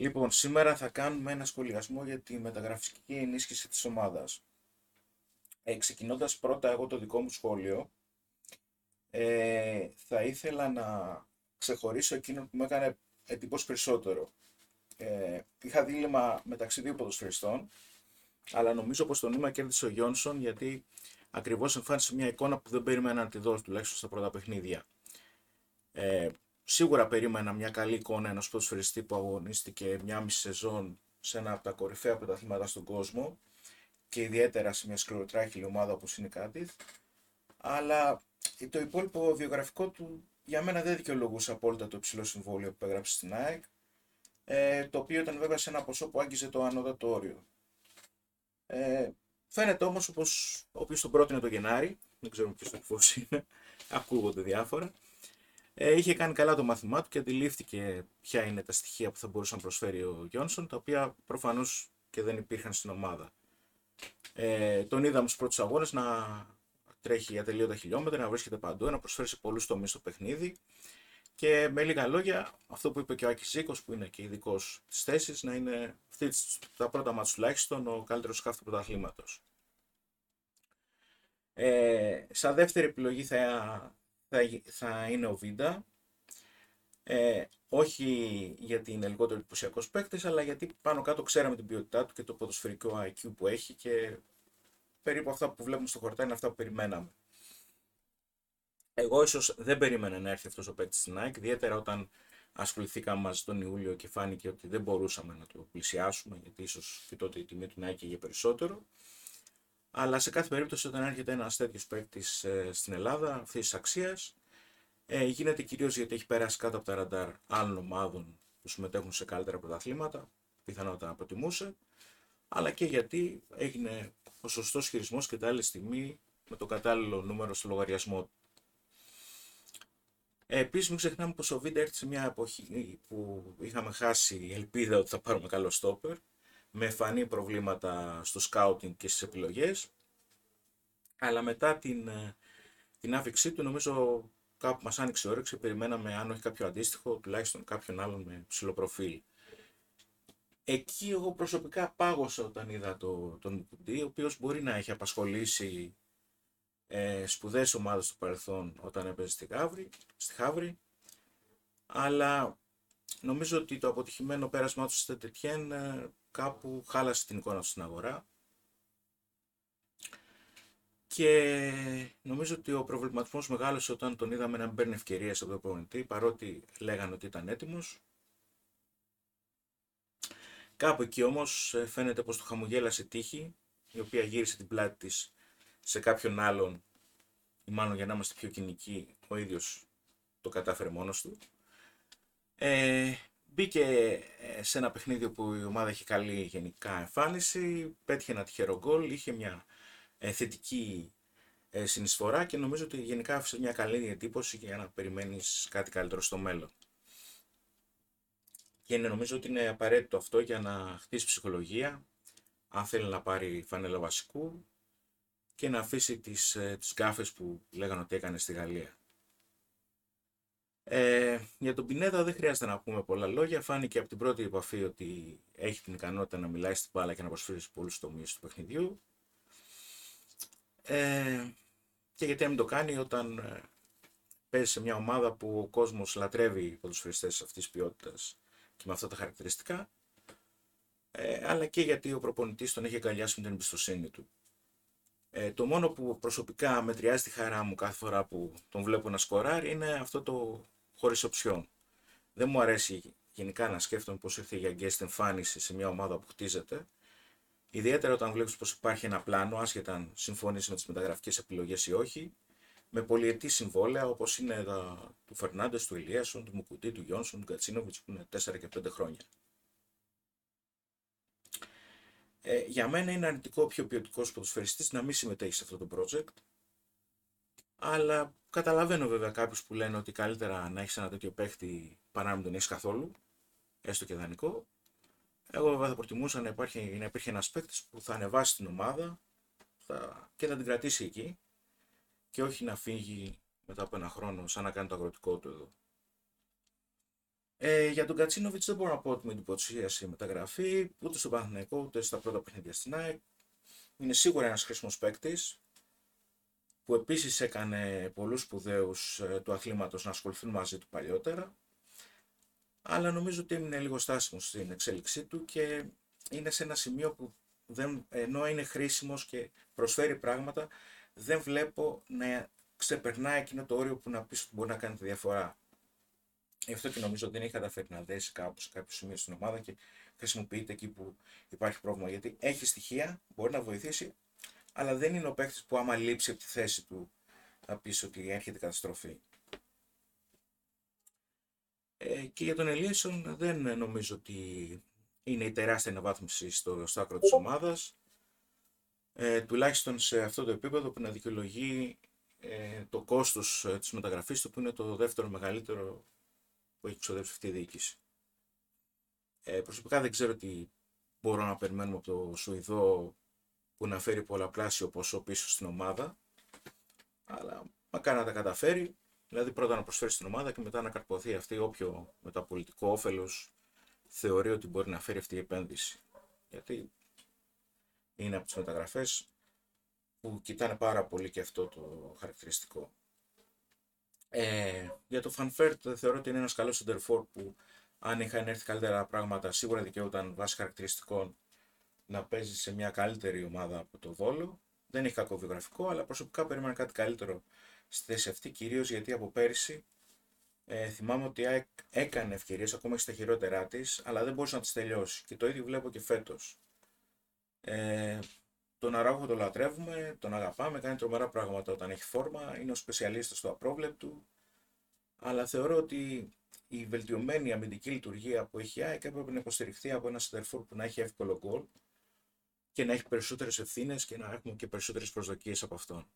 Λοιπόν, σήμερα θα κάνουμε ένα σχολιασμό για τη μεταγραφική ενίσχυση της ομάδας. Ε, ξεκινώντας πρώτα εγώ το δικό μου σχόλιο, ε, θα ήθελα να ξεχωρίσω εκείνο που με έκανε εντύπωση περισσότερο. Ε, είχα δίλημα μεταξύ δύο ποδοσφαιριστών, αλλά νομίζω πως το νήμα κέρδισε ο Γιόνσον γιατί ακριβώς εμφάνισε μια εικόνα που δεν περίμενα να τη δώσω τουλάχιστον στα πρώτα παιχνίδια. Ε, σίγουρα περίμενα μια καλή εικόνα ενός ποδοσφαιριστή που αγωνίστηκε μια μισή σεζόν σε ένα από τα κορυφαία πρωταθλήματα στον κόσμο και ιδιαίτερα σε μια σκληροτράχηλη ομάδα όπως είναι η Κάντιθ. Αλλά το υπόλοιπο βιογραφικό του για μένα δεν δικαιολογούσε απόλυτα το υψηλό συμβόλαιο που έγραψε στην ΑΕΚ, ε, το οποίο ήταν βέβαια σε ένα ποσό που άγγιζε το ανώτατο όριο. Ε, φαίνεται όμως όπως όποιος τον πρότεινε το Γενάρη, δεν ξέρουμε ποιος ακριβώς είναι, ακούγονται διάφορα, ε, είχε κάνει καλά το μάθημά του και αντιλήφθηκε ποια είναι τα στοιχεία που θα μπορούσε να προσφέρει ο Γιόνσον, τα οποία προφανώς και δεν υπήρχαν στην ομάδα. Ε, τον είδαμε στους πρώτους αγώνες να τρέχει για τελείωτα χιλιόμετρα, να βρίσκεται παντού, να προσφέρει σε πολλούς τομείς στο παιχνίδι και με λίγα λόγια, αυτό που είπε και ο Άκης Ζήκος, που είναι και ειδικός της θέσης, να είναι αυτή τα πρώτα μάτια τουλάχιστον ο καλύτερος σκάφ του πρωταθλήματος. Ε, σαν δεύτερη επιλογή θα, θα, θα είναι ο Βίντα. Ε, όχι γιατί είναι λιγότερο εντυπωσιακός παίκτης, αλλά γιατί πάνω κάτω ξέραμε την ποιότητά του και το ποδοσφαιρικό IQ που έχει και περίπου αυτά που βλέπουμε στο χορτά είναι αυτά που περιμέναμε. Εγώ ίσως δεν περίμενα να έρθει αυτός ο παίκτης στην ΑΕΚ, ιδιαίτερα όταν ασχοληθήκαμε μαζί τον Ιούλιο και φάνηκε ότι δεν μπορούσαμε να το πλησιάσουμε, γιατί ίσως και τότε η τιμή του να για περισσότερο. Αλλά σε κάθε περίπτωση, όταν έρχεται ένας τέτοιος παίκτης ε, στην Ελλάδα αυτή τη αξίας, ε, γίνεται κυρίως γιατί έχει περάσει κάτω από τα ραντάρ άλλων ομάδων που συμμετέχουν σε καλύτερα πρωταθλήματα, πιθανότατα να προτιμούσε, αλλά και γιατί έγινε ο σωστός χειρισμός και τα άλλη στιγμή με το κατάλληλο νούμερο στο λογαριασμό του. Ε, Επίσης, μην ξεχνάμε πως ο Βίντα έρθει σε μια εποχή που είχαμε χάσει ελπίδα ότι θα πάρουμε καλό στόπερ, με εμφανή προβλήματα στο σκάουτινγκ και στις επιλογές. Αλλά μετά την, ε, την άφηξή του, νομίζω κάπου μας άνοιξε η όρεξη. Περιμέναμε, αν όχι κάποιο αντίστοιχο, τουλάχιστον κάποιον άλλον με ψηλό προφίλ. Εκεί εγώ προσωπικά πάγωσα όταν είδα το, τον Μουκουντή, ο οποίος μπορεί να έχει απασχολήσει ε, σπουδαίες ομάδες στο παρελθόν όταν έπαιζε στη Χαύρη, στη Χαύρη αλλά νομίζω ότι το αποτυχημένο πέρασμά του στη Τετιέν ε, κάπου χάλασε την εικόνα τους στην αγορά και νομίζω ότι ο προβληματισμός μεγάλωσε όταν τον είδαμε να παίρνει ευκαιρίες από τον προπονητή παρότι λέγανε ότι ήταν έτοιμος Κάπου εκεί όμως ε, φαίνεται πως το χαμογέλασε τύχη, η οποία γύρισε την πλάτη της σε κάποιον άλλον, ή μάλλον για να είμαστε πιο κοινικοί, ο ίδιος το κατάφερε μόνος του. Ε, μπήκε ε, σε ένα παιχνίδι που η ομάδα είχε καλή γενικά εμφάνιση, πέτυχε ένα τυχερό γκολ, είχε μια ε, θετική ε, συνεισφορά και νομίζω ότι γενικά άφησε μια καλή εντύπωση για να περιμένεις κάτι καλύτερο στο μέλλον. Και νομίζω ότι είναι απαραίτητο αυτό για να χτίσει ψυχολογία, αν θέλει να πάρει φανέλα βασικού και να αφήσει τις, ε, τις γκάφες που λέγανε ότι έκανε στη Γαλλία. Ε, για τον Πινέδα δεν χρειάζεται να πούμε πολλά λόγια. Φάνηκε από την πρώτη επαφή ότι έχει την ικανότητα να μιλάει στην μπάλα και να προσφέρει σε πολλούς τομείς του παιχνιδιού. Ε, και γιατί να μην το κάνει όταν ε, παίζει σε μια ομάδα που ο κόσμος λατρεύει ποδοσφαιριστές αυτής της ποιότητας και με αυτά τα χαρακτηριστικά, ε, αλλά και γιατί ο προπονητής τον έχει αγκαλιάσει με την εμπιστοσύνη του. Ε, το μόνο που προσωπικά μετριάζει τη χαρά μου κάθε φορά που τον βλέπω να σκοράρει είναι αυτό το χωρίς οψιόν. Δεν μου αρέσει γενικά να σκέφτομαι πως ήρθε για γκέστ εμφάνιση σε μια ομάδα που χτίζεται, Ιδιαίτερα όταν βλέπεις πως υπάρχει ένα πλάνο, άσχετα αν συμφωνήσει με τις μεταγραφικές επιλογές ή όχι, με πολυετή συμβόλαια όπως είναι τα του Φερνάντες, του Ηλίασον, του Μουκουτή, του Γιόνσον, του Γκατσίνοβιτ που είναι 4 και 5 χρόνια. Ε, για μένα είναι αρνητικό πιο ποιοτικός ποδοσφαιριστής να μην συμμετέχει σε αυτό το project. Αλλά καταλαβαίνω βέβαια κάποιους που λένε ότι καλύτερα να έχεις ένα τέτοιο παίχτη παρά να μην τον έχεις καθόλου, έστω και δανεικό. Εγώ βέβαια θα προτιμούσα να, υπάρχει, να υπήρχε ένας παίκτης που θα ανεβάσει την ομάδα θα, και θα την κρατήσει εκεί και όχι να φύγει μετά από ένα χρόνο σαν να κάνει το αγροτικό του εδώ. Ε, για τον Κατσίνοβιτς δεν μπορώ να πω ότι με εντυπωσίασε η μεταγραφή ούτε στον Παναθηναϊκό ούτε στα πρώτα παιχνίδια στην ΑΕΚ. Είναι σίγουρα ένας χρήσιμος παίκτης που επίσης έκανε πολλούς σπουδαίους ε, του αθλήματος να ασχοληθούν μαζί του παλιότερα. Αλλά νομίζω ότι έμεινε λίγο στάσιμος στην εξέλιξή του και είναι σε ένα σημείο που δεν, ενώ είναι χρήσιμος και προσφέρει πράγματα, δεν βλέπω να ξεπερνάει εκείνο το όριο που να πεις ότι μπορεί να κάνει τη διαφορά. Γι' αυτό και νομίζω ότι δεν έχει καταφέρει να δέσει κάπου σε κάποιο σημείο στην ομάδα και χρησιμοποιείται εκεί που υπάρχει πρόβλημα. Γιατί έχει στοιχεία, μπορεί να βοηθήσει, αλλά δεν είναι ο παίκτης που άμα λείψει από τη θέση του θα πεις ότι έρχεται καταστροφή. Ε, και για τον Ελίσον δεν νομίζω ότι είναι η τεράστια αναβάθμιση στο, στο άκρο της ομάδας. Ε, τουλάχιστον σε αυτό το επίπεδο που να δικαιολογεί ε, το κόστος ε, της μεταγραφής του που είναι το δεύτερο μεγαλύτερο που έχει ξοδέψει αυτή η διοίκηση. Ε, προσωπικά δεν ξέρω τι μπορώ να περιμένουμε από το Σουηδό που να φέρει πολλαπλάσιο ποσό πίσω στην ομάδα. Αλλά μακάρι να τα καταφέρει. Δηλαδή πρώτα να προσφέρει στην ομάδα και μετά να καρποθεί αυτή όποιο μεταπολιτικό όφελος θεωρεί ότι μπορεί να φέρει αυτή η επένδυση. Γιατί είναι από τις μεταγραφές που κοιτάνε πάρα πολύ και αυτό το χαρακτηριστικό. Ε, για το Φανφέρτ θεωρώ ότι είναι ένας καλός center που αν είχαν έρθει καλύτερα πράγματα σίγουρα δικαιούταν βάσει χαρακτηριστικών να παίζει σε μια καλύτερη ομάδα από το Βόλο. Δεν έχει κακό βιογραφικό, αλλά προσωπικά περίμενα κάτι καλύτερο στη θέση αυτή, κυρίως γιατί από πέρυσι ε, θυμάμαι ότι έκανε ευκαιρίες ακόμα και στα χειρότερά της, αλλά δεν μπορούσε να τις τελειώσει. Και το ίδιο βλέπω και φέτος. Ε, τον Αράγο τον λατρεύουμε, τον αγαπάμε, κάνει τρομερά πράγματα όταν έχει φόρμα, είναι ο σπεσιαλίστας στο απρόβλεπτου, αλλά θεωρώ ότι η βελτιωμένη αμυντική λειτουργία που έχει η ΑΕΚ έπρεπε να υποστηριχθεί από ένα σεντερφόρ που να έχει εύκολο γκολ και να έχει περισσότερες ευθύνες και να έχουμε και περισσότερες προσδοκίες από αυτόν.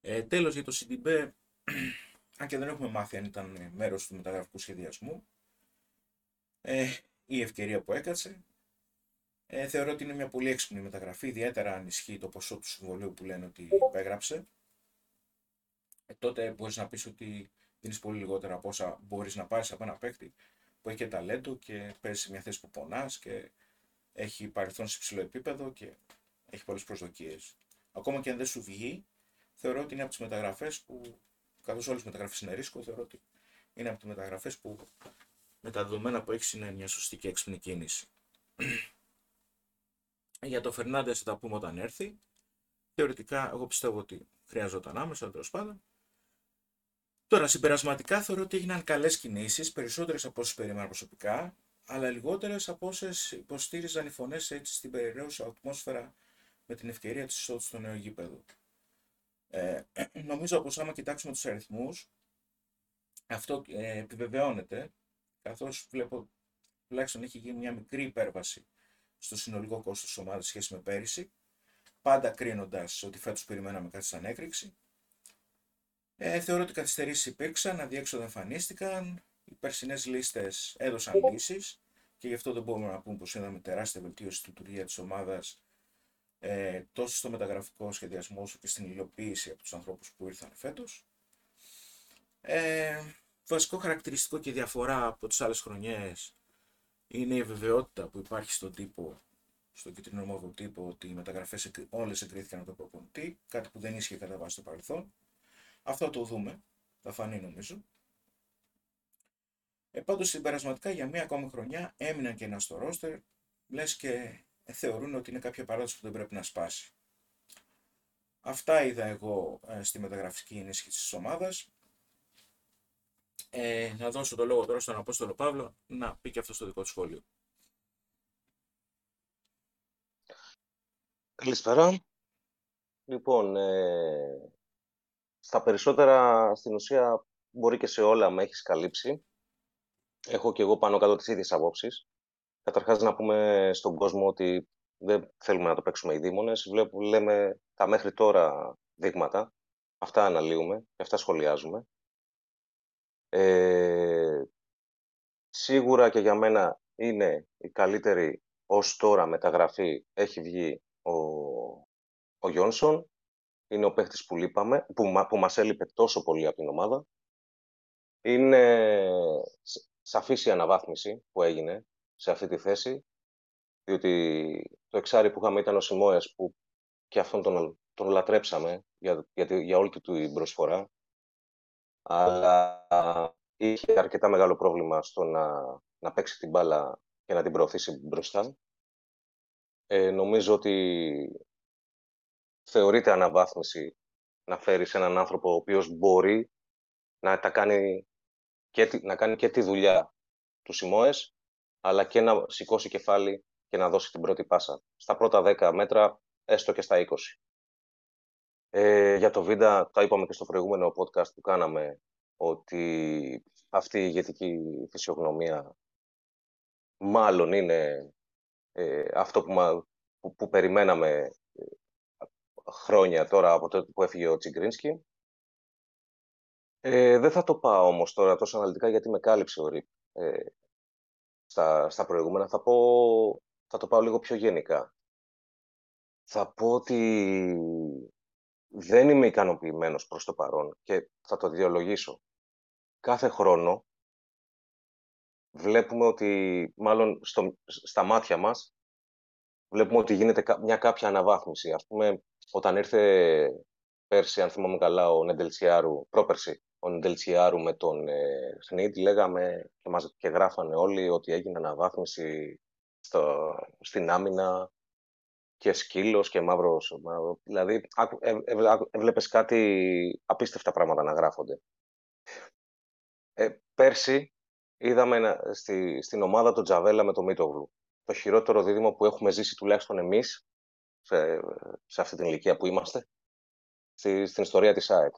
Ε, τέλος για το CDB, αν και δεν έχουμε μάθει αν ήταν μέρος του μεταγραφικού σχεδιασμού, ε, η ευκαιρία που έκατσε, ε, θεωρώ ότι είναι μια πολύ έξυπνη μεταγραφή, ιδιαίτερα αν ισχύει το ποσό του συμβολίου που λένε ότι υπέγραψε. Ε, τότε μπορείς να πεις ότι δίνεις πολύ λιγότερα από όσα μπορείς να πάρεις από ένα παίκτη που έχει και ταλέντο και παίζει σε μια θέση που πονάς και έχει παρελθόν σε υψηλό επίπεδο και έχει πολλές προσδοκίες. Ακόμα και αν δεν σου βγει, θεωρώ ότι είναι από τις μεταγραφές που, καθώς όλες οι μεταγραφές είναι ρίσκο, θεωρώ ότι είναι από τις μεταγραφές που με τα δεδομένα που έχεις είναι μια σωστή και έξυπνη κίνηση. Για το Φερνάντες θα τα πούμε όταν έρθει. Θεωρητικά, εγώ πιστεύω ότι χρειαζόταν άμεσα, τέλος πάντων. Τώρα, συμπερασματικά θεωρώ ότι έγιναν καλές κινήσεις, περισσότερες από όσες περίμενα προσωπικά, αλλά λιγότερες από όσες υποστήριζαν οι φωνές έτσι στην περιραίουσα ατμόσφαιρα με την ευκαιρία της εισόδου στο νέο γήπεδο. Ε, νομίζω πως άμα κοιτάξουμε τους αριθμούς, αυτό ε, επιβεβαιώνεται, καθώς βλέπω τουλάχιστον έχει γίνει μια μικρή υπέρβαση στο συνολικό κόστος της ομάδας σχέση με πέρυσι, πάντα κρίνοντας ότι φέτος περιμέναμε κάτι σαν έκρηξη. Ε, θεωρώ ότι καθυστερήσεις υπήρξαν, αδιέξοδα εμφανίστηκαν, οι περσινές λίστες έδωσαν λύσεις και γι' αυτό δεν μπορούμε να πούμε πως είδαμε τεράστια βελτίωση στη λειτουργία της ομάδας ε, τόσο στο μεταγραφικό σχεδιασμό όσο και στην υλοποίηση από τους ανθρώπους που ήρθαν φέτος. Ε, βασικό χαρακτηριστικό και διαφορά από τις άλλες χρονιές είναι η βεβαιότητα που υπάρχει στον τύπο, στον κυτρινό τύπο, ότι οι μεταγραφές όλες εγκρίθηκαν από τον προπονητή, κάτι που δεν ίσχυε κατά βάση στο παρελθόν. Αυτό το δούμε, θα φανεί νομίζω. Ε, πάντως συμπερασματικά για μία ακόμη χρονιά έμειναν και ένα στο ρόστερ, λες και θεωρούν ότι είναι κάποια παράδοση που δεν πρέπει να σπάσει. Αυτά είδα εγώ ε, στη μεταγραφική ενίσχυση της ομάδας. Ε, να δώσω το λόγο τώρα στον Απόστολο Παύλο να πει και αυτό στο δικό του σχόλιο. Καλησπέρα. Λοιπόν, ε, στα περισσότερα στην ουσία μπορεί και σε όλα με έχεις καλύψει. Έχω και εγώ πάνω κάτω τις ίδιες απόψεις. Καταρχάς να πούμε στον κόσμο ότι δεν θέλουμε να το παίξουμε οι δήμονες. Βλέπουμε, λέμε τα μέχρι τώρα δείγματα. Αυτά αναλύουμε και αυτά σχολιάζουμε. Ε, σίγουρα και για μένα είναι η καλύτερη ως τώρα μεταγραφή έχει βγει ο, ο Γιόνσον. Είναι ο παίχτης που, λείπαμε, που, που μας έλειπε τόσο πολύ από την ομάδα. Είναι σαφής η αναβάθμιση που έγινε σε αυτή τη θέση, διότι το εξάρι που είχαμε ήταν ο Σιμόες, που και αυτόν τον, τον λατρέψαμε για, για, για όλη του την προσφορά, αλλά είχε αρκετά μεγάλο πρόβλημα στο να, να παίξει την μπάλα και να την προωθήσει μπροστά. Ε, νομίζω ότι θεωρείται αναβάθμιση να φέρει έναν άνθρωπο ο οποίος μπορεί να, τα κάνει, και, να κάνει και τη δουλειά του Σιμόες, αλλά και να σηκώσει κεφάλι και να δώσει την πρώτη πάσα. Στα πρώτα 10 μέτρα, έστω και στα 20. Ε, για το Βίντα, τα είπαμε και στο προηγούμενο podcast που κάναμε, ότι αυτή η ηγετική φυσιογνωμία μάλλον είναι ε, αυτό που, που, που περιμέναμε ε, χρόνια τώρα από τότε που έφυγε ο Τσιγκρίνσκι. Ε, δεν θα το πάω όμως τώρα τόσο αναλυτικά γιατί με κάλυψε ο Ρίπ ε, στα, στα προηγούμενα. Θα, πω, θα το πάω λίγο πιο γενικά. Θα πω ότι δεν είμαι ικανοποιημένος προς το παρόν και θα το διολογήσω. Κάθε χρόνο βλέπουμε ότι, μάλλον στο, στα μάτια μας, βλέπουμε ότι γίνεται μια κάποια αναβάθμιση. Ας πούμε, όταν ήρθε πέρσι, αν θυμάμαι καλά, ο Νεντελσιάρου, πρόπερσι, ο Νεντελσιάρου με τον ε, Σνίτ, λέγαμε και, μας, και γράφανε όλοι ότι έγινε αναβάθμιση στο, στην άμυνα και σκύλος και μαύρος. Δηλαδή, ε, ε, έβλεπες κάτι απίστευτα πράγματα να γράφονται. Ε, πέρσι είδαμε στη, στην ομάδα τον Τζαβέλα με το Μίτογλου. Το χειρότερο δίδυμο που έχουμε ζήσει τουλάχιστον εμείς σε, σε αυτή την ηλικία που είμαστε στη, στην ιστορία της ΑΕΚ.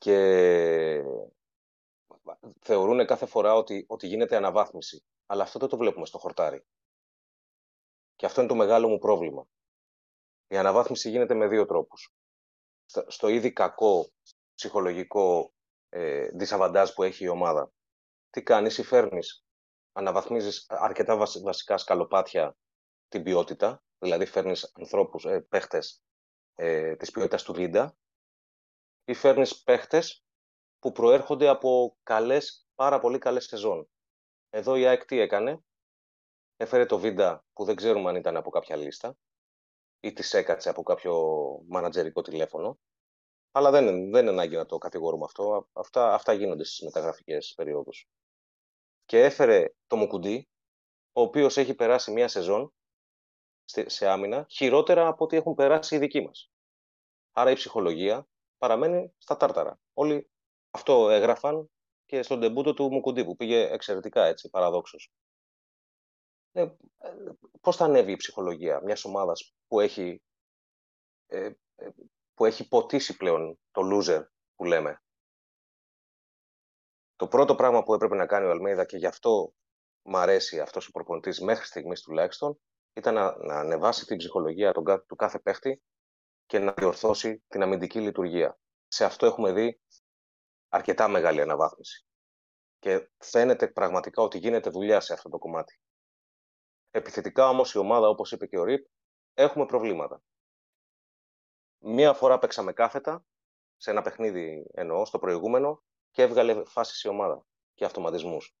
Και θεωρούν κάθε φορά ότι, ότι γίνεται αναβάθμιση. Αλλά αυτό δεν το βλέπουμε στο χορτάρι. Και αυτό είναι το μεγάλο μου πρόβλημα. Η αναβάθμιση γίνεται με δύο τρόπους. Στο ήδη κακό ψυχολογικό ε, που έχει η ομάδα. Τι κάνεις, ή φέρνεις, αναβαθμίζεις αρκετά βασικά σκαλοπάτια την ποιότητα, δηλαδή φέρνεις ανθρώπους, ε, παίχτες ε, της ποιότητας του Βίντα, ή φέρνεις παίχτες που προέρχονται από καλές, πάρα πολύ καλές σεζόν. Εδώ η ΑΕΚ τι έκανε, έφερε το Βίντα που δεν ξέρουμε αν ήταν από κάποια λίστα ή της έκατσε από κάποιο μανατζερικό τηλέφωνο. Αλλά δεν, δεν είναι ανάγκη να το κατηγορούμε αυτό. Αυτά, αυτά γίνονται στις μεταγραφικές περιόδους. Και έφερε το Μουκουντή, ο οποίος έχει περάσει μία σεζόν σε άμυνα χειρότερα από ό,τι έχουν περάσει οι δικοί μας. Άρα η ψυχολογία παραμένει στα τάρταρα. Όλοι αυτό έγραφαν και στον τεμπούτο του Μουκουντή που πήγε εξαιρετικά έτσι, παραδόξως. Ε, ε, πώς θα ανέβει η ψυχολογία μιας ομάδας που έχει, ε, ε, που έχει ποτίσει πλέον το loser που λέμε; Το πρώτο πράγμα που έπρεπε να κάνει ο Αλμέιδα και γι' αυτό μου αρέσει αυτός ο προπονητής μέχρι στιγμής τουλάχιστον ήταν να, να ανεβάσει την ψυχολογία του, του κάθε παίχτη και να διορθώσει την αμυντική λειτουργία. Σε αυτό έχουμε δει αρκετά μεγάλη αναβάθμιση. Και φαίνεται πραγματικά ότι γίνεται δουλειά σε αυτό το κομμάτι. Επιθετικά όμως η ομάδα, όπως είπε και ο Ρίπ, έχουμε προβλήματα. Μία φορά παίξαμε κάθετα, σε ένα παιχνίδι εννοώ, στο προηγούμενο, και έβγαλε φάση η ομάδα και αυτοματισμούς.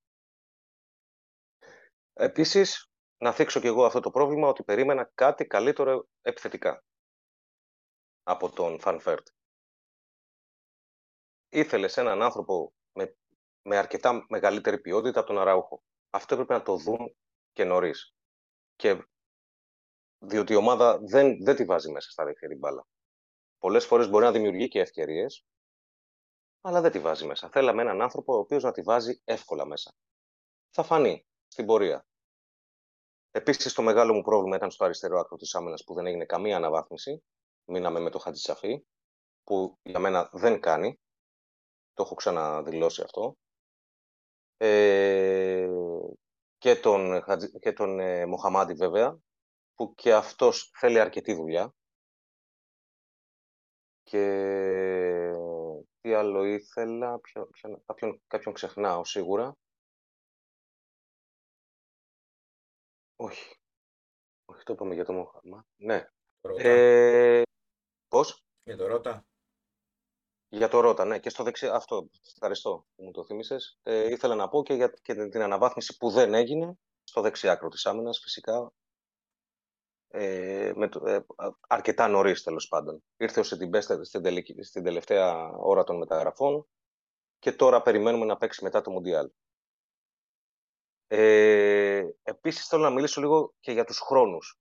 Επίσης, να θίξω και εγώ αυτό το πρόβλημα ότι περίμενα κάτι καλύτερο επιθετικά από τον Φανφέρτ. Ήθελες έναν άνθρωπο με, με αρκετά μεγαλύτερη ποιότητα από τον Αραούχο. Αυτό έπρεπε να το δουν και νωρίς. Και διότι η ομάδα δεν, δεν τη βάζει μέσα στα δίχτυα την μπάλα. Πολλές φορές μπορεί να δημιουργεί και ευκαιρίες, αλλά δεν τη βάζει μέσα. Θέλαμε έναν άνθρωπο ο οποίος να τη βάζει εύκολα μέσα. Θα φανεί στην πορεία. Επίσης, το μεγάλο μου πρόβλημα ήταν στο αριστερό άκρο της άμυνας που δεν έγινε καμία αναβάθμιση. Μείναμε με το Χατζησαφή, που για μένα δεν κάνει. Το έχω ξαναδηλώσει αυτό. Ε, και τον, και τον ε, Μοχαμάντη βέβαια, που και αυτός θέλει αρκετή δουλειά. Και τι άλλο ήθελα, ποιο, ποιο, κάποιον, κάποιον ξεχνάω σίγουρα. Όχι. Όχι, το είπαμε για το Μοχαμάντη. Ναι. Ε, πώς; Για το Ρώτα. Για το Ρώτα, ναι. Και στο δεξί, αυτό, ευχαριστώ που μου το θύμισες. Ε, ήθελα να πω και για και την αναβάθμιση που δεν έγινε στο δεξιάκρο της άμυνας, φυσικά. Ε, με το, ε, αρκετά νωρίς τέλος πάντων. Ήρθε ο Σιντιμπέστερ στην, στην τελευταία ώρα των μεταγραφών και τώρα περιμένουμε να παίξει μετά το Μουντιάλ. Ε, επίσης θέλω να μιλήσω λίγο και για τους χρόνους.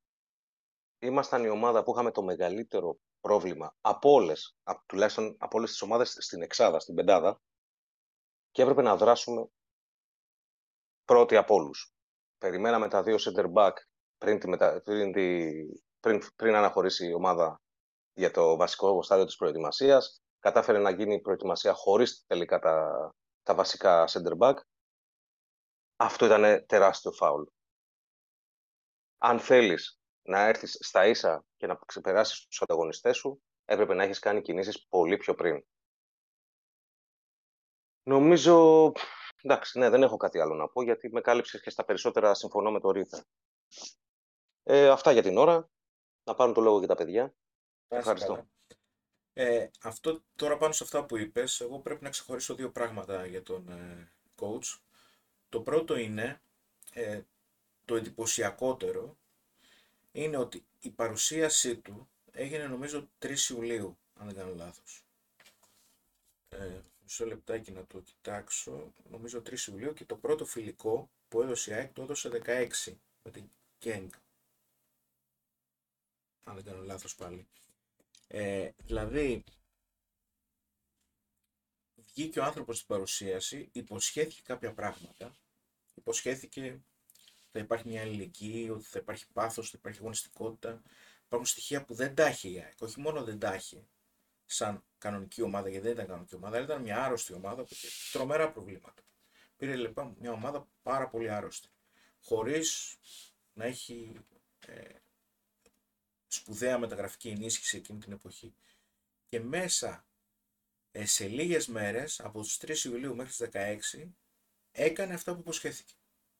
Ήμασταν η ομάδα που είχαμε το μεγαλύτερο πρόβλημα από όλες, τουλάχιστον από όλες τις ομάδες στην Εξάδα, στην Πεντάδα, και έπρεπε να δράσουμε πρώτοι από όλους. Περιμέναμε τα δύο center back πριν, τη μετα... πριν, τη... πριν, πριν αναχωρήσει η ομάδα για το βασικό στάδιο της προετοιμασίας. Κατάφερε να γίνει η προετοιμασία χωρίς τελικά τα, τα βασικά center back. Αυτό ήταν τεράστιο φάουλ. Αν θέλεις να έρθεις στα ίσα και να ξεπεράσεις τους ανταγωνιστές σου, έπρεπε να έχεις κάνει κινήσεις πολύ πιο πριν. Νομίζω, εντάξει, ναι, δεν έχω κάτι άλλο να πω, γιατί με κάλυψες και στα περισσότερα συμφωνώ με το Ρίτα. Ε, αυτά για την ώρα. Να πάρουν το λόγο για τα παιδιά. Ευχαριστώ. Ε, αυτό τώρα πάνω σε αυτά που είπες, εγώ πρέπει να ξεχωρίσω δύο πράγματα για τον ε, coach. Το πρώτο είναι, ε, το εντυπωσιακότερο, είναι ότι η παρουσίασή του έγινε νομίζω 3 Ιουλίου, αν δεν κάνω λάθος. Ε, μισό λεπτάκι να το κοιτάξω. Νομίζω 3 Ιουλίου και το πρώτο φιλικό που έδωσε η ΑΕΚ το έδωσε 16 με την Γκένγκ. Αν δεν κάνω λάθος πάλι. Ε, δηλαδή, βγήκε ο άνθρωπος στην παρουσίαση, υποσχέθηκε κάποια πράγματα, υποσχέθηκε θα υπάρχει μια αλληλεγγύη, ότι θα υπάρχει πάθος, θα υπάρχει αγωνιστικότητα. Υπάρχουν στοιχεία που δεν τα έχει η ΑΕΚ. Όχι μόνο δεν τα έχει σαν κανονική ομάδα, γιατί δεν ήταν κανονική ομάδα, αλλά ήταν μια άρρωστη ομάδα που είχε τρομερά προβλήματα. Πήρε λοιπόν μια ομάδα πάρα πολύ άρρωστη. Χωρίς να έχει ε, σπουδαία μεταγραφική ενίσχυση εκείνη την εποχή. Και μέσα ε, σε λίγες μέρες, από τους 3 Ιουλίου μέχρι τις 16, έκανε αυτά που υποσχέθηκε.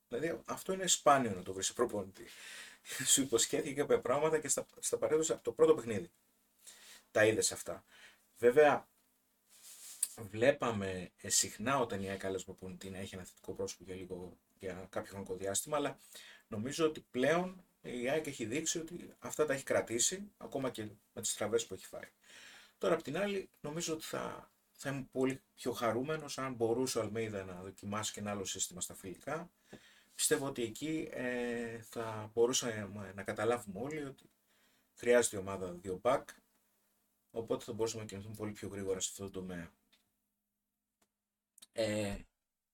Δηλαδή αυτό είναι σπάνιο να το βρεις σε προπονητή. Σου υποσχέθηκε κάποια πράγματα και στα, στα παρέδωσε από το πρώτο παιχνίδι. Τα είδες αυτά. Βέβαια, βλέπαμε ε, συχνά όταν η ΑΕΚ άλλες προπονητή να έχει ένα θετικό πρόσωπο για, λίγο, για κάποιο χρονικό διάστημα, αλλά νομίζω ότι πλέον η ΑΕΚ έχει δείξει ότι αυτά τα έχει κρατήσει, ακόμα και με τις τραβές που έχει φάει. Τώρα, απ' την άλλη, νομίζω ότι θα, θα είμαι πολύ πιο χαρούμενος αν μπορούσε ο Αλμέιδα να δοκιμάσει και ένα άλλο σύστημα στα φιλικά πιστεύω ότι εκεί ε, θα μπορούσαμε να καταλάβουμε όλοι ότι χρειάζεται η ομάδα δύο back, οπότε θα μπορούσαμε να κινηθούμε πολύ πιο γρήγορα σε αυτό το τομέα. Ε,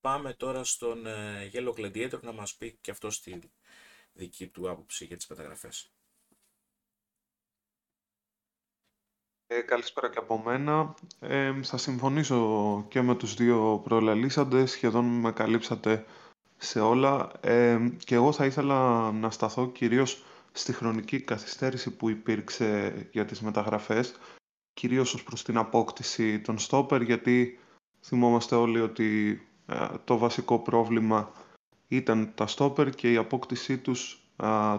πάμε τώρα στον ε, Yellow Gladiator να μας πει και αυτό στη δική του άποψη για τις μεταγραφές. Ε, καλησπέρα και από μένα. Ε, θα συμφωνήσω και με τους δύο προλαλήσαντες, σχεδόν με καλύψατε σε όλα. Ε, και εγώ θα ήθελα να σταθώ κυρίως στη χρονική καθυστέρηση που υπήρξε για τις μεταγραφές κυρίως ως προς την απόκτηση των στόπερ γιατί θυμόμαστε όλοι ότι ε, το βασικό πρόβλημα ήταν τα στόπερ και η απόκτησή τους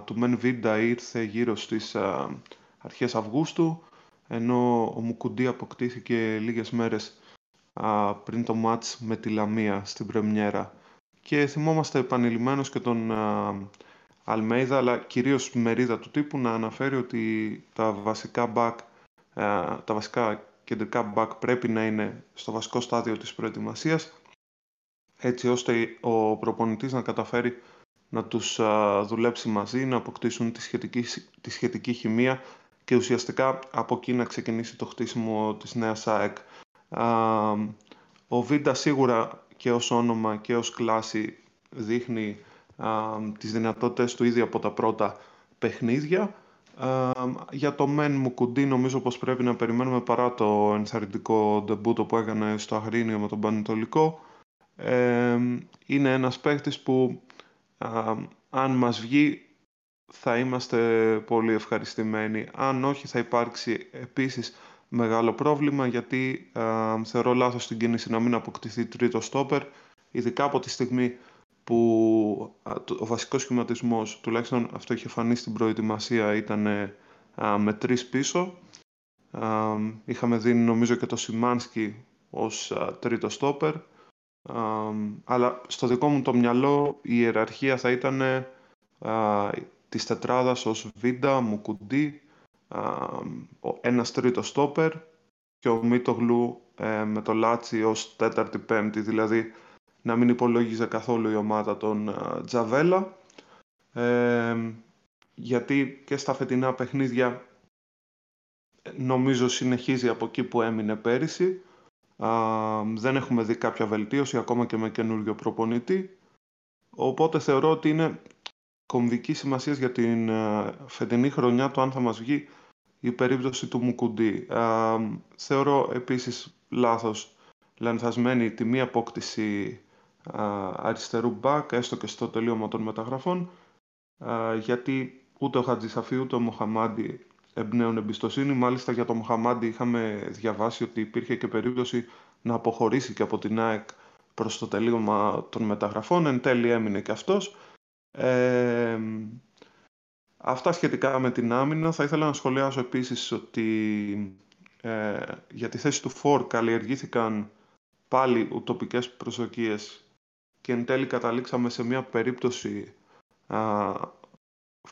του Μεν Βίντα ήρθε γύρω στις αρχές Αυγούστου ενώ ο Μουκουντή αποκτήθηκε λίγες μέρες πριν το μάτς με τη Λαμία στην Πρεμιέρα και θυμόμαστε επανειλημμένως και τον Αλμέιδα, αλλά κυρίως μερίδα του τύπου, να αναφέρει ότι τα βασικά back, τα βασικά κεντρικά back πρέπει να είναι στο βασικό στάδιο της προετοιμασίας, έτσι ώστε ο προπονητής να καταφέρει να τους δουλέψει μαζί, να αποκτήσουν τη σχετική, τη σχετική χημεία και ουσιαστικά από εκεί να ξεκινήσει το χτίσιμο της νέας ΑΕΚ. Ο Βίντα σίγουρα και ως όνομα και ως κλάση δείχνει α, τις δυνατότητες του ήδη από τα πρώτα παιχνίδια. για το μεν μου κουντί νομίζω πως πρέπει να περιμένουμε παρά το ενθαρρυντικό ντεμπούτο που έκανε στο Αγρίνιο με τον Πανετολικό. είναι ένας παίχτης που αν μας βγει θα είμαστε πολύ ευχαριστημένοι. Αν όχι θα υπάρξει επίσης μεγάλο πρόβλημα γιατί θεωρώ λάθος την κίνηση να μην αποκτηθεί τρίτο στόπερ ειδικά από τη στιγμή που ο βασικός σχηματισμός τουλάχιστον αυτό είχε φανεί στην προετοιμασία ήταν με τρεις πίσω είχαμε δει νομίζω και το Σιμάνσκι ως τρίτο στόπερ. αλλά στο δικό μου το μυαλό η ιεραρχία θα ήταν α, της τετράδας ως Βίντα, Μουκουντή, ένας τρίτος στόπερ και ο Μίτογλου ε, με το Λάτσι ως τέταρτη πέμπτη, δηλαδή να μην υπολόγιζε καθόλου η ομάδα των Τζαβέλα. Ε, γιατί και στα φετινά παιχνίδια νομίζω συνεχίζει από εκεί που έμεινε πέρυσι. δεν έχουμε δει κάποια βελτίωση ακόμα και με καινούριο προπονητή. Οπότε θεωρώ ότι είναι κομβική σημασία για την φετινή χρονιά το αν θα μας βγει η περίπτωση του Μουκουντή. θεωρώ επίσης λάθος λανθασμένη τη μία απόκτηση αριστερού μπακ, έστω και στο τελείωμα των μεταγραφών, γιατί ούτε ο Χατζησαφή ούτε ο Μοχαμάντι εμπνέουν εμπιστοσύνη. Μάλιστα για τον Μοχαμάντι είχαμε διαβάσει ότι υπήρχε και περίπτωση να αποχωρήσει και από την ΑΕΚ προς το τελείωμα των μεταγραφών. Εν τέλει έμεινε και αυτός. Ε, αυτά σχετικά με την άμυνα. Θα ήθελα να σχολιάσω επίσης ότι ε, για τη θέση του Φορ καλλιεργήθηκαν πάλι ουτοπικές προσδοκίες και εν τέλει καταλήξαμε σε μια περίπτωση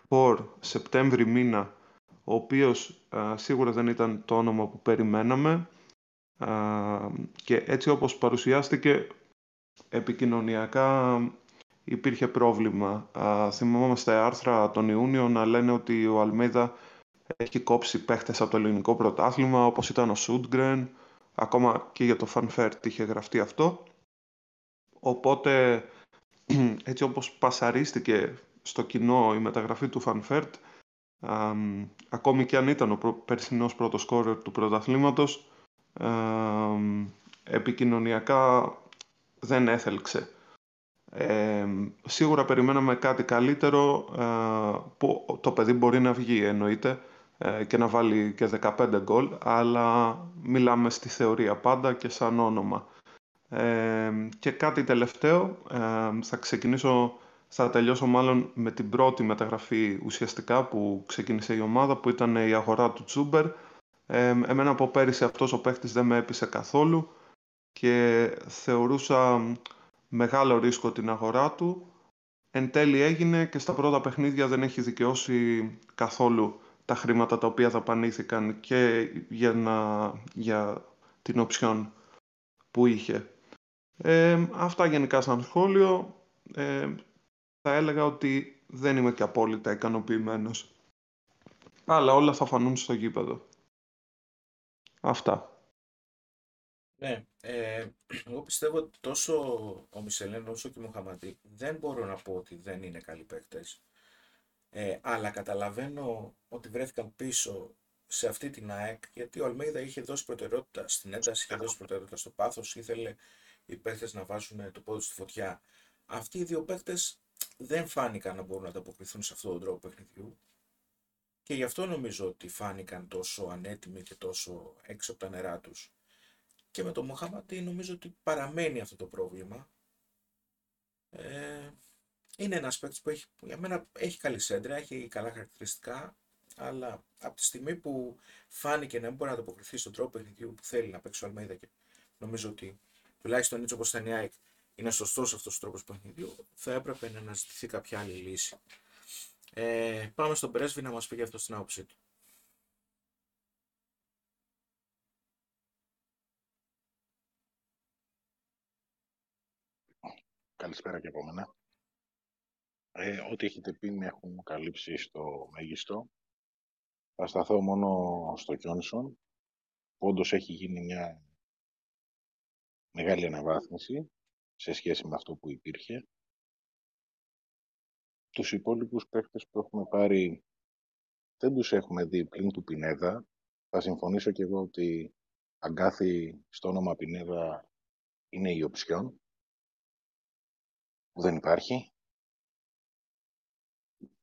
Φορ Σεπτέμβρη μήνα ο οποίος σίγουρα δεν ήταν το όνομα που περιμέναμε και έτσι όπως παρουσιάστηκε επικοινωνιακά υπήρχε πρόβλημα. θυμόμαστε άρθρα τον Ιούνιο να λένε ότι ο Αλμέιδα έχει κόψει παίχτες από το ελληνικό πρωτάθλημα όπως ήταν ο Σούντγκρεν, ακόμα και για το Φαν Βέερτ είχε γραφτεί αυτό. Οπότε έτσι όπως πασαρίστηκε στο κοινό η μεταγραφή του Φαν Βέερτ, ακόμη και αν ήταν ο περσινός πρώτος σκόρερ του πρωταθλήματος, επικοινωνιακά δεν έθελξε. Ε, σίγουρα περιμέναμε κάτι καλύτερο που το παιδί μπορεί να βγει εννοείται ε, και να βάλει και 15 γκολ αλλά μιλάμε στη θεωρία πάντα και σαν όνομα. Ε, και κάτι τελευταίο, θα ξεκινήσω θα τελειώσω μάλλον με την πρώτη μεταγραφή ουσιαστικά που ξεκίνησε η ομάδα που ήταν η αγορά του Τσούμπερ. Ε, εμένα από πέρυσι αυτός ο παίχτης δεν με έπεισε καθόλου και θεωρούσα μεγάλο ρίσκο την αγορά του. Εν τέλει έγινε και στα πρώτα παιχνίδια δεν έχει δικαιώσει καθόλου τα χρήματα τα οποία δαπανήθηκαν και για, να, για την οψιόν που είχε. Ε, αυτά γενικά σαν σχόλιο. Ε, θα έλεγα ότι δεν είμαι και απόλυτα ικανοποιημένος. Αλλά όλα θα φανούν στο γήπεδο. Αυτά. Ναι, ε, εγώ πιστεύω ότι τόσο ο Μισελέν όσο και ο Μοχαμαντή δεν μπορώ να πω ότι δεν είναι καλοί παίκτες. Ε, αλλά καταλαβαίνω ότι βρέθηκαν πίσω σε αυτή την ΑΕΚ γιατί ο Αλμέιδα είχε δώσει προτεραιότητα στην ένταση, είχε δώσει προτεραιότητα στο πάθος, ήθελε οι παίκτες να βάζουν το πόδι στη φωτιά. Αυτοί οι δύο παίκτες δεν φάνηκαν να μπορούν να ανταποκριθούν σε αυτόν τον τρόπο παιχνιδιού και γι' αυτό νομίζω ότι φάνηκαν τόσο ανέτοιμοι και τόσο έξω από τα νερά τους. Και με τον Μοχαματή νομίζω ότι παραμένει αυτό το πρόβλημα. Ε, είναι ένας παίκτης που έχει, για μένα έχει καλή σέντρα, έχει καλά χαρακτηριστικά, αλλά από τη στιγμή που φάνηκε να μην μπορεί να ανταποκριθεί στον τρόπο παιχνιδιού που θέλει να παίξει ο Αλμέιδα και νομίζω ότι τουλάχιστον έτσι όπως ήταν η ΑΕΚ είναι σωστός αυτός ο τρόπος παιχνιδιού, θα έπρεπε να αναζητηθεί κάποια άλλη λύση. Ε, πάμε στον πρέσβη να μας πει για αυτό στην άποψή του. Καλησπέρα και από μένα. Ε, ό,τι έχετε πει με έχουν καλύψει στο μέγιστο. Θα σταθώ μόνο στο Κιόνσον, που όντως έχει γίνει μια μεγάλη αναβάθμιση σε σχέση με αυτό που υπήρχε. Τους υπόλοιπους παίχτες που έχουμε πάρει δεν τους έχουμε δει πλην του Πινέδα. Θα συμφωνήσω και εγώ ότι αγκάθι στο όνομα Πινέδα είναι η οψιόν που δεν υπάρχει.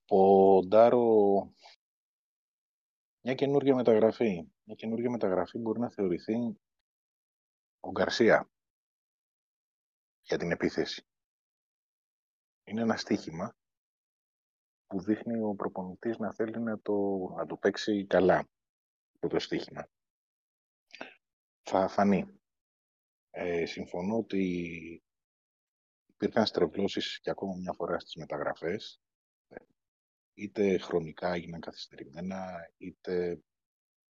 Ποντάρω μια καινούργια μεταγραφή. Μια καινούργια μεταγραφή μπορεί να θεωρηθεί ο Γκαρσία για την επίθεση. Είναι ένα στίχημα που δείχνει ο προπονητής να θέλει να το, να το παίξει καλά αυτό το στίχημα. θα φανεί. Ε, συμφωνώ ότι υπήρχαν στρεβλώσεις και ακόμα μια φορά στις μεταγραφές. Είτε χρονικά έγιναν καθυστερημένα, είτε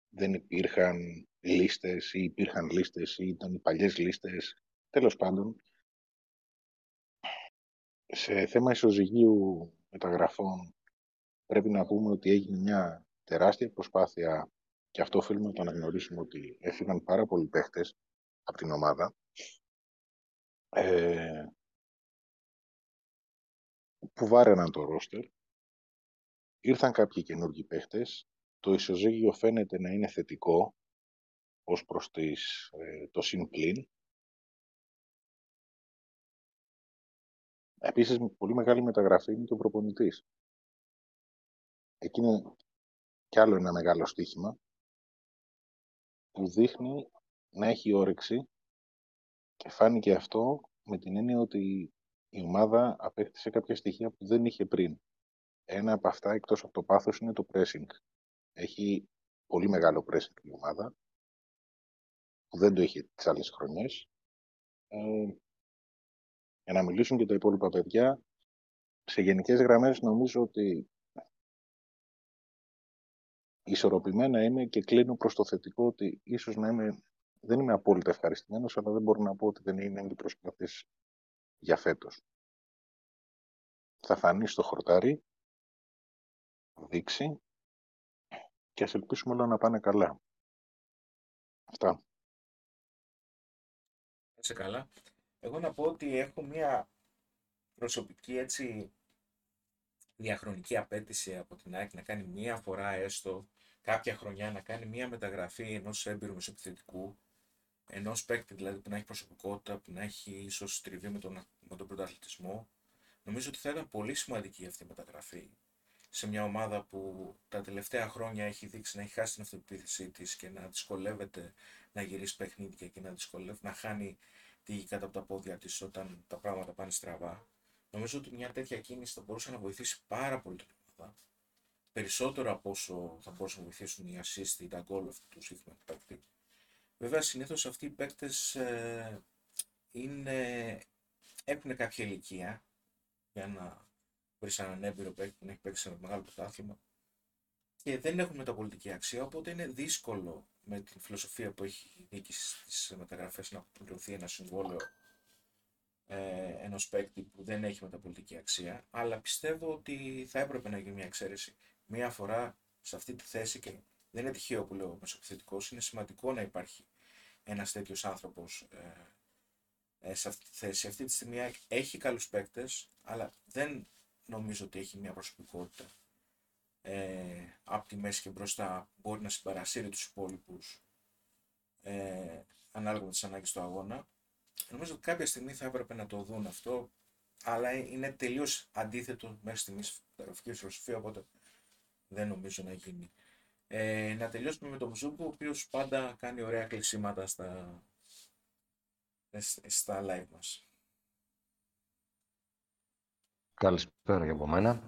δεν υπήρχαν λίστες ή υπήρχαν λίστες ή ήταν οι παλιές λίστες. Τέλος πάντων, σε θέμα ισοζυγίου μεταγραφών πρέπει να πούμε ότι έγινε μια τεράστια προσπάθεια και αυτό οφείλουμε να το αναγνωρίσουμε ότι έφυγαν πάρα πολλοί παίχτες από την ομάδα ε, που βάρεναν το ρόστερ. Ήρθαν κάποιοι καινούργιοι παίχτες. Το ισοζύγιο φαίνεται να είναι θετικό ως προς τις, ε, το συμπλήν. Επίσης, πολύ μεγάλη μεταγραφή είναι το προπονητής. Εκεί είναι κι άλλο ένα μεγάλο στοίχημα που δείχνει να έχει όρεξη και φάνηκε αυτό με την έννοια ότι η ομάδα απέκτησε κάποια στοιχεία που δεν είχε πριν. Ένα από αυτά, εκτός από το πάθος, είναι το pressing. Έχει πολύ μεγάλο pressing η ομάδα, που δεν το είχε τις άλλες χρονιές. Ε, για να μιλήσουν και τα υπόλοιπα παιδιά, σε γενικές γραμμές νομίζω ότι ισορροπημένα είμαι και κλείνω προς το θετικό ότι ίσως να είμαι, δεν είμαι απόλυτα ευχαριστημένος, αλλά δεν μπορώ να πω ότι δεν είναι οι προσπαθείς για Θα φανεί στο χορτάρι, δείξει και ας ελπίσουμε όλα να πάνε καλά. Αυτά. Σε καλά. Εγώ να πω ότι έχω μία προσωπική έτσι διαχρονική απέτηση από την ΑΕΚ να κάνει μία φορά έστω κάποια χρονιά να κάνει μία μεταγραφή ενός έμπειρου μεσοπιθετικού ενός παίκτη δηλαδή που να έχει προσωπικότητα, που να έχει ίσως τριβή με τον, με τον πρωταθλητισμό, νομίζω ότι θα ήταν πολύ σημαντική αυτή η μεταγραφή σε μια ομάδα που τα τελευταία χρόνια έχει δείξει να έχει χάσει την αυτοπεποίθησή της και να δυσκολεύεται να γυρίσει παιχνίδια και να δυσκολεύεται να χάνει τη γη κάτω από τα πόδια της όταν τα πράγματα πάνε στραβά. Νομίζω ότι μια τέτοια κίνηση θα μπορούσε να βοηθήσει πάρα πολύ την ομάδα. Περισσότερο από όσο θα μπορούσαν να βοηθήσουν οι assist ή τα goal αυτού του σύγχρονου παίκτη. Βέβαια, συνήθως αυτοί οι παίκτες ε, είναι, έχουν κάποια ηλικία για να βρεις έναν έμπειρο παίκτη που έχει παίξει ένα μεγάλο πρωτάθλημα και δεν έχουν μεταπολιτική αξία, οπότε είναι δύσκολο με την φιλοσοφία που έχει δίκη στις μεταγραφές να πληρωθεί ένα συμβόλαιο ε, ενός παίκτη που δεν έχει μεταπολιτική αξία. Αλλά πιστεύω ότι θα έπρεπε να γίνει μια εξαίρεση μία φορά σε αυτή τη θέση και δεν είναι τυχαίο που λέω μεσοπιθετικό. Είναι σημαντικό να υπάρχει ένας τέτοιος άνθρωπος ε, ε, σε αυτή τη θέση. Αυτή τη στιγμή έχει καλούς παίκτες, αλλά δεν νομίζω ότι έχει μια προσωπικότητα. Ε, από τη μέση και μπροστά μπορεί να συμπαρασύρει τους υπόλοιπους ε, ανάλογα με τις ανάγκες του αγώνα. Νομίζω ότι κάποια στιγμή θα έπρεπε να το δουν αυτό, αλλά είναι τελείως αντίθετο μέχρι στιγμής γραφική φιλοσοφία, οπότε δεν νομίζω να γίνει. Ε, να τελειώσουμε με τον Μουζούκου, ο οποίος πάντα κάνει ωραία κλεισίματα στα, στα live μας. Καλησπέρα για από μένα.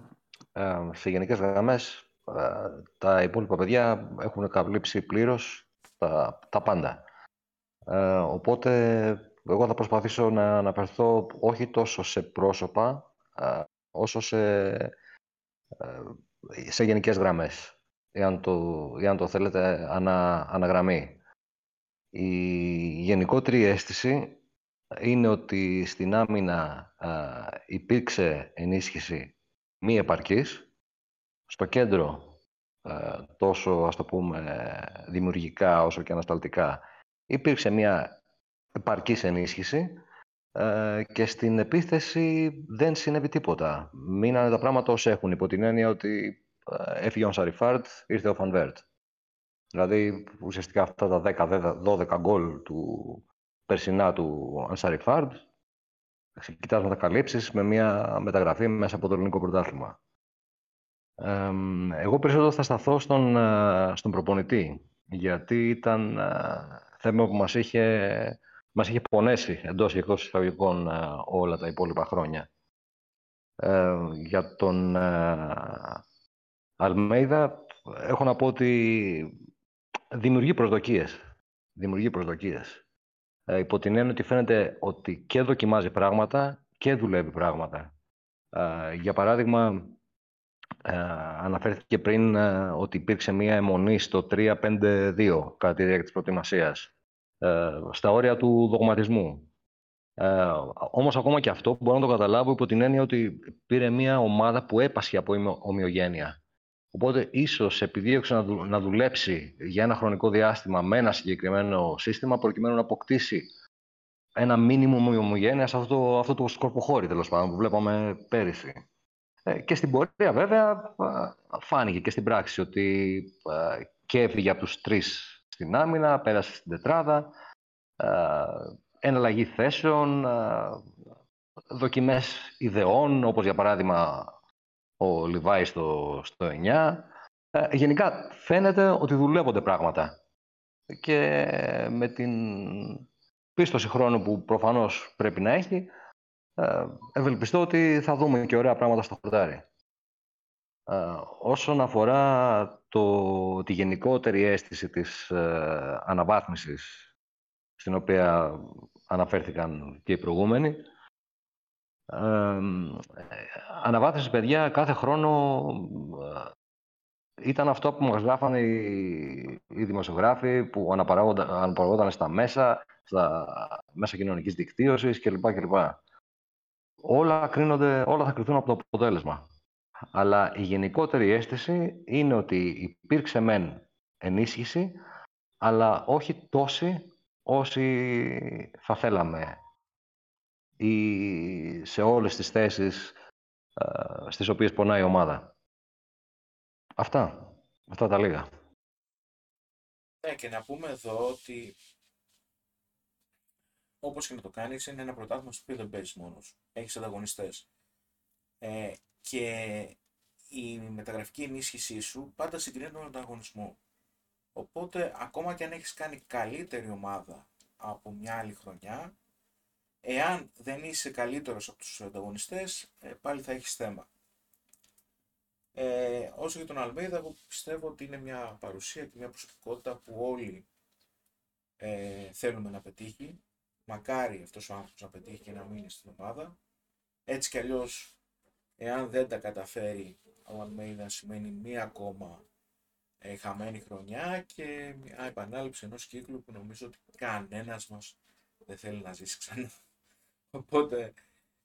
Ε, σε γενικές γραμμές, ε, τα υπόλοιπα παιδιά έχουν καλύψει πλήρως τα, τα πάντα. Ε, οπότε, εγώ θα προσπαθήσω να αναφερθώ όχι τόσο σε πρόσωπα, ε, όσο σε, ε, σε γενικές γραμμές εάν το, εάν το θέλετε, ανα, αναγραμμή. Η γενικότερη αίσθηση είναι ότι στην άμυνα υπήρξε ενίσχυση μη επαρκής. Στο κέντρο, τόσο ας το πούμε δημιουργικά όσο και ανασταλτικά, υπήρξε μια επαρκής ενίσχυση και στην επίθεση δεν συνέβη τίποτα. Μείνανε τα πράγματα ως έχουν, υπό την έννοια ότι έφυγε ο Ανσαριφάρντ, ήρθε ο Φαν Βέερτ. Δηλαδή, ουσιαστικά αυτά τα 10-12 γκολ του περσινά του Ανσαριφάρντ κοιτάς να τα καλύψεις με μια μεταγραφή μέσα από το ελληνικό πρωτάθλημα. Ε, εγώ περισσότερο θα σταθώ στον, ε, στον προπονητή, γιατί ήταν ε, θέμα που μας είχε, μας είχε πονέσει εντός και εκτός εισαγωγικών ε, όλα τα υπόλοιπα χρόνια. για τον Αλμέιδα, έχω να πω ότι δημιουργεί προσδοκίες. δημιουργεί προσδοκίες. Ε, υπό την έννοια ότι φαίνεται ότι και δοκιμάζει πράγματα και δουλεύει πράγματα. Ε, για παράδειγμα, ε, αναφέρθηκε πριν ε, ότι υπήρξε μία αιμονή στο 3-5-2 κατά τη διάρκεια της προετοιμασίας. Ε, στα όρια του δογματισμού. Ε, όμως ακόμα και αυτό μπορώ να το καταλάβω υπό την έννοια ότι πήρε μία ομάδα που έπασχε από ομοιογένεια. Οπότε ίσως επιδίωξε να, να δουλέψει για ένα χρονικό διάστημα με ένα συγκεκριμένο σύστημα προκειμένου να αποκτήσει ένα μήνυμο ομοιογένειας σε αυτό, το, αυτό το σκορποχώρι τέλος πάντων που βλέπαμε πέρυσι. Ε, και στην πορεία βέβαια φάνηκε και στην πράξη ότι και έφυγε από τους τρεις στην άμυνα, πέρασε στην τετράδα, εναλλαγή θέσεων, δοκιμές ιδεών, όπως για παράδειγμα ο Λιβάης στο, στο 9. Ε, γενικά φαίνεται ότι δουλεύονται πράγματα. Και με την πίστοση χρόνου που προφανώς πρέπει να έχει, ε, ευελπιστώ ότι θα δούμε και ωραία πράγματα στο χορτάρι. Ε, όσον αφορά το, τη γενικότερη αίσθηση της ε, αναβάθμισης, στην οποία αναφέρθηκαν και οι προηγούμενοι, ε, αναβάθμιση, παιδιά, κάθε χρόνο ήταν αυτό που μας γράφανε οι, οι δημοσιογράφοι που αναπαραγόταν στα μέσα, στα μέσα κοινωνικής δικτύωσης κλπ. κλπ. Όλα, κρίνονται, όλα θα κρυθούν από το αποτέλεσμα. Αλλά η γενικότερη αίσθηση είναι ότι υπήρξε μεν ενίσχυση, αλλά όχι τόση όσοι θα θέλαμε ή σε όλες τις θέσεις α, στις οποίες πονάει η ομάδα. Αυτά. Αυτά τα λίγα. Ναι, και να πούμε εδώ ότι όπως και να το κάνεις είναι ένα πρωτάθλημα στο οποίο δεν παίζεις μόνος. Έχεις ανταγωνιστές. Ε, και η μεταγραφική ενίσχυσή σου πάντα συγκρίνεται με τον ανταγωνισμό. Οπότε ακόμα και αν έχεις κάνει καλύτερη ομάδα από μια άλλη χρονιά, εάν δεν είσαι καλύτερος από τους ανταγωνιστές, ε, πάλι θα έχεις θέμα. Ε, όσο για τον Αλμέιδα, εγώ πιστεύω ότι είναι μια παρουσία και μια προσωπικότητα που όλοι ε, θέλουμε να πετύχει. Μακάρι αυτός ο άνθρωπος να πετύχει και να μείνει στην ομάδα. Έτσι κι αλλιώς, εάν δεν τα καταφέρει, ο Αλμέιδα σημαίνει μία ακόμα ε, χαμένη χρονιά και μια επανάληψη ενός κύκλου που νομίζω ότι κανένας μας δεν θέλει να ζήσει ξανά. Οπότε,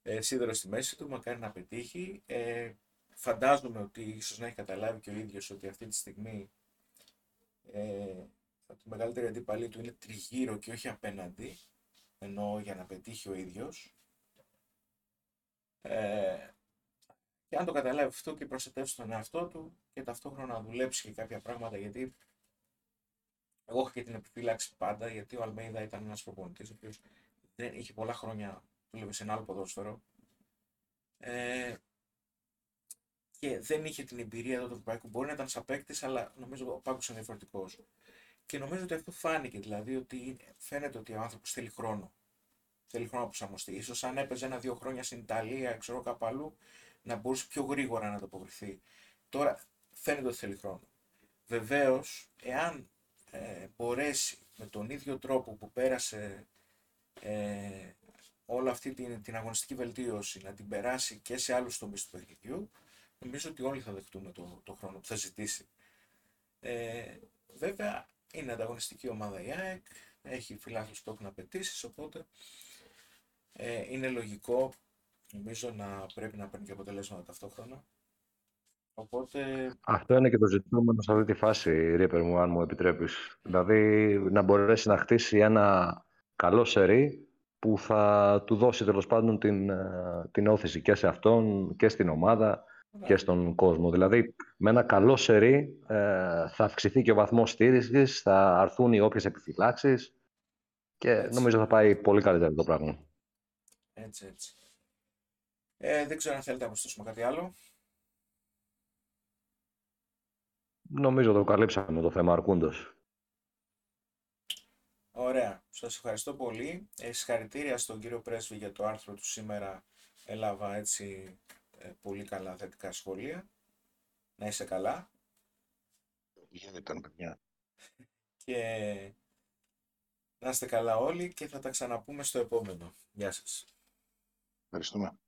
ε, σίδερο στη μέση του, μακάρι να πετύχει. Ε, φαντάζομαι ότι ίσως να έχει καταλάβει και ο ίδιος ότι αυτή τη στιγμή ε, το μεγαλύτερη αντίπαλή του είναι τριγύρω και όχι απέναντι, ενώ για να πετύχει ο ίδιος. Ε, και αν το καταλάβει αυτό και προστατεύσει τον εαυτό του και ταυτόχρονα να δουλέψει και κάποια πράγματα γιατί εγώ είχα και την επιφύλαξη πάντα γιατί ο Αλμέιδα ήταν ένας προπονητής ο οποίος δεν είχε πολλά χρόνια δούλευε σε ένα άλλο ποδόσφαιρο ε, και δεν είχε την εμπειρία εδώ του Ευρωπαϊκού. Μπορεί να ήταν σαν παίκτης, αλλά νομίζω ο Πάγκο είναι διαφορετικός. Και νομίζω ότι αυτό φάνηκε, δηλαδή ότι φαίνεται ότι ο άνθρωπος θέλει χρόνο. Θέλει χρόνο να προσαρμοστεί. σω αν έπαιζε ένα-δύο χρόνια στην Ιταλία, ξέρω κάπου αλλού, να μπορούσε πιο γρήγορα να ανταποκριθεί. Τώρα φαίνεται ότι θέλει χρόνο. Βεβαίως, εάν ε, μπορέσει με τον ίδιο τρόπο που πέρασε ε, όλη αυτή την, την αγωνιστική βελτίωση να την περάσει και σε άλλους τομείς του παιχνιδιού, νομίζω ότι όλοι θα δεχτούμε το, το χρόνο που θα ζητήσει. Ε, βέβαια, είναι ανταγωνιστική ομάδα η ΑΕΚ, έχει φιλάθλους στόχο να απαιτήσεις, οπότε ε, είναι λογικό νομίζω να πρέπει να παίρνει και αποτελέσματα ταυτόχρονα. Οπότε... Αυτό είναι και το ζητούμενο σε αυτή τη φάση, Ρίπερ μου, αν μου επιτρέπεις. Δηλαδή, να μπορέσει να χτίσει ένα καλό σερί που θα του δώσει τέλος πάντων την, ε, την όθηση και σε αυτόν και στην ομάδα και στον κόσμο. Δηλαδή, με ένα καλό σερί ε, θα αυξηθεί και ο βαθμός στήριξης, θα αρθούν οι όποιες επιφυλάξεις και έτσι. νομίζω θα πάει πολύ καλύτερα το πράγμα. Έτσι, έτσι. Ε, δεν ξέρω αν θέλετε να προσθέσουμε κάτι άλλο. Νομίζω το καλύψαμε το θέμα αρκούντος. Ωραία. Σας ευχαριστώ πολύ. Ε, συγχαρητήρια στον κύριο Πρέσβη για το άρθρο του σήμερα. Έλαβα έτσι ε, πολύ καλά θετικά σχόλια. Να είσαι καλά. Γίνεται, παιδιά. Και Να είστε καλά όλοι και θα τα ξαναπούμε στο επόμενο. Γεια σας. Ευχαριστούμε.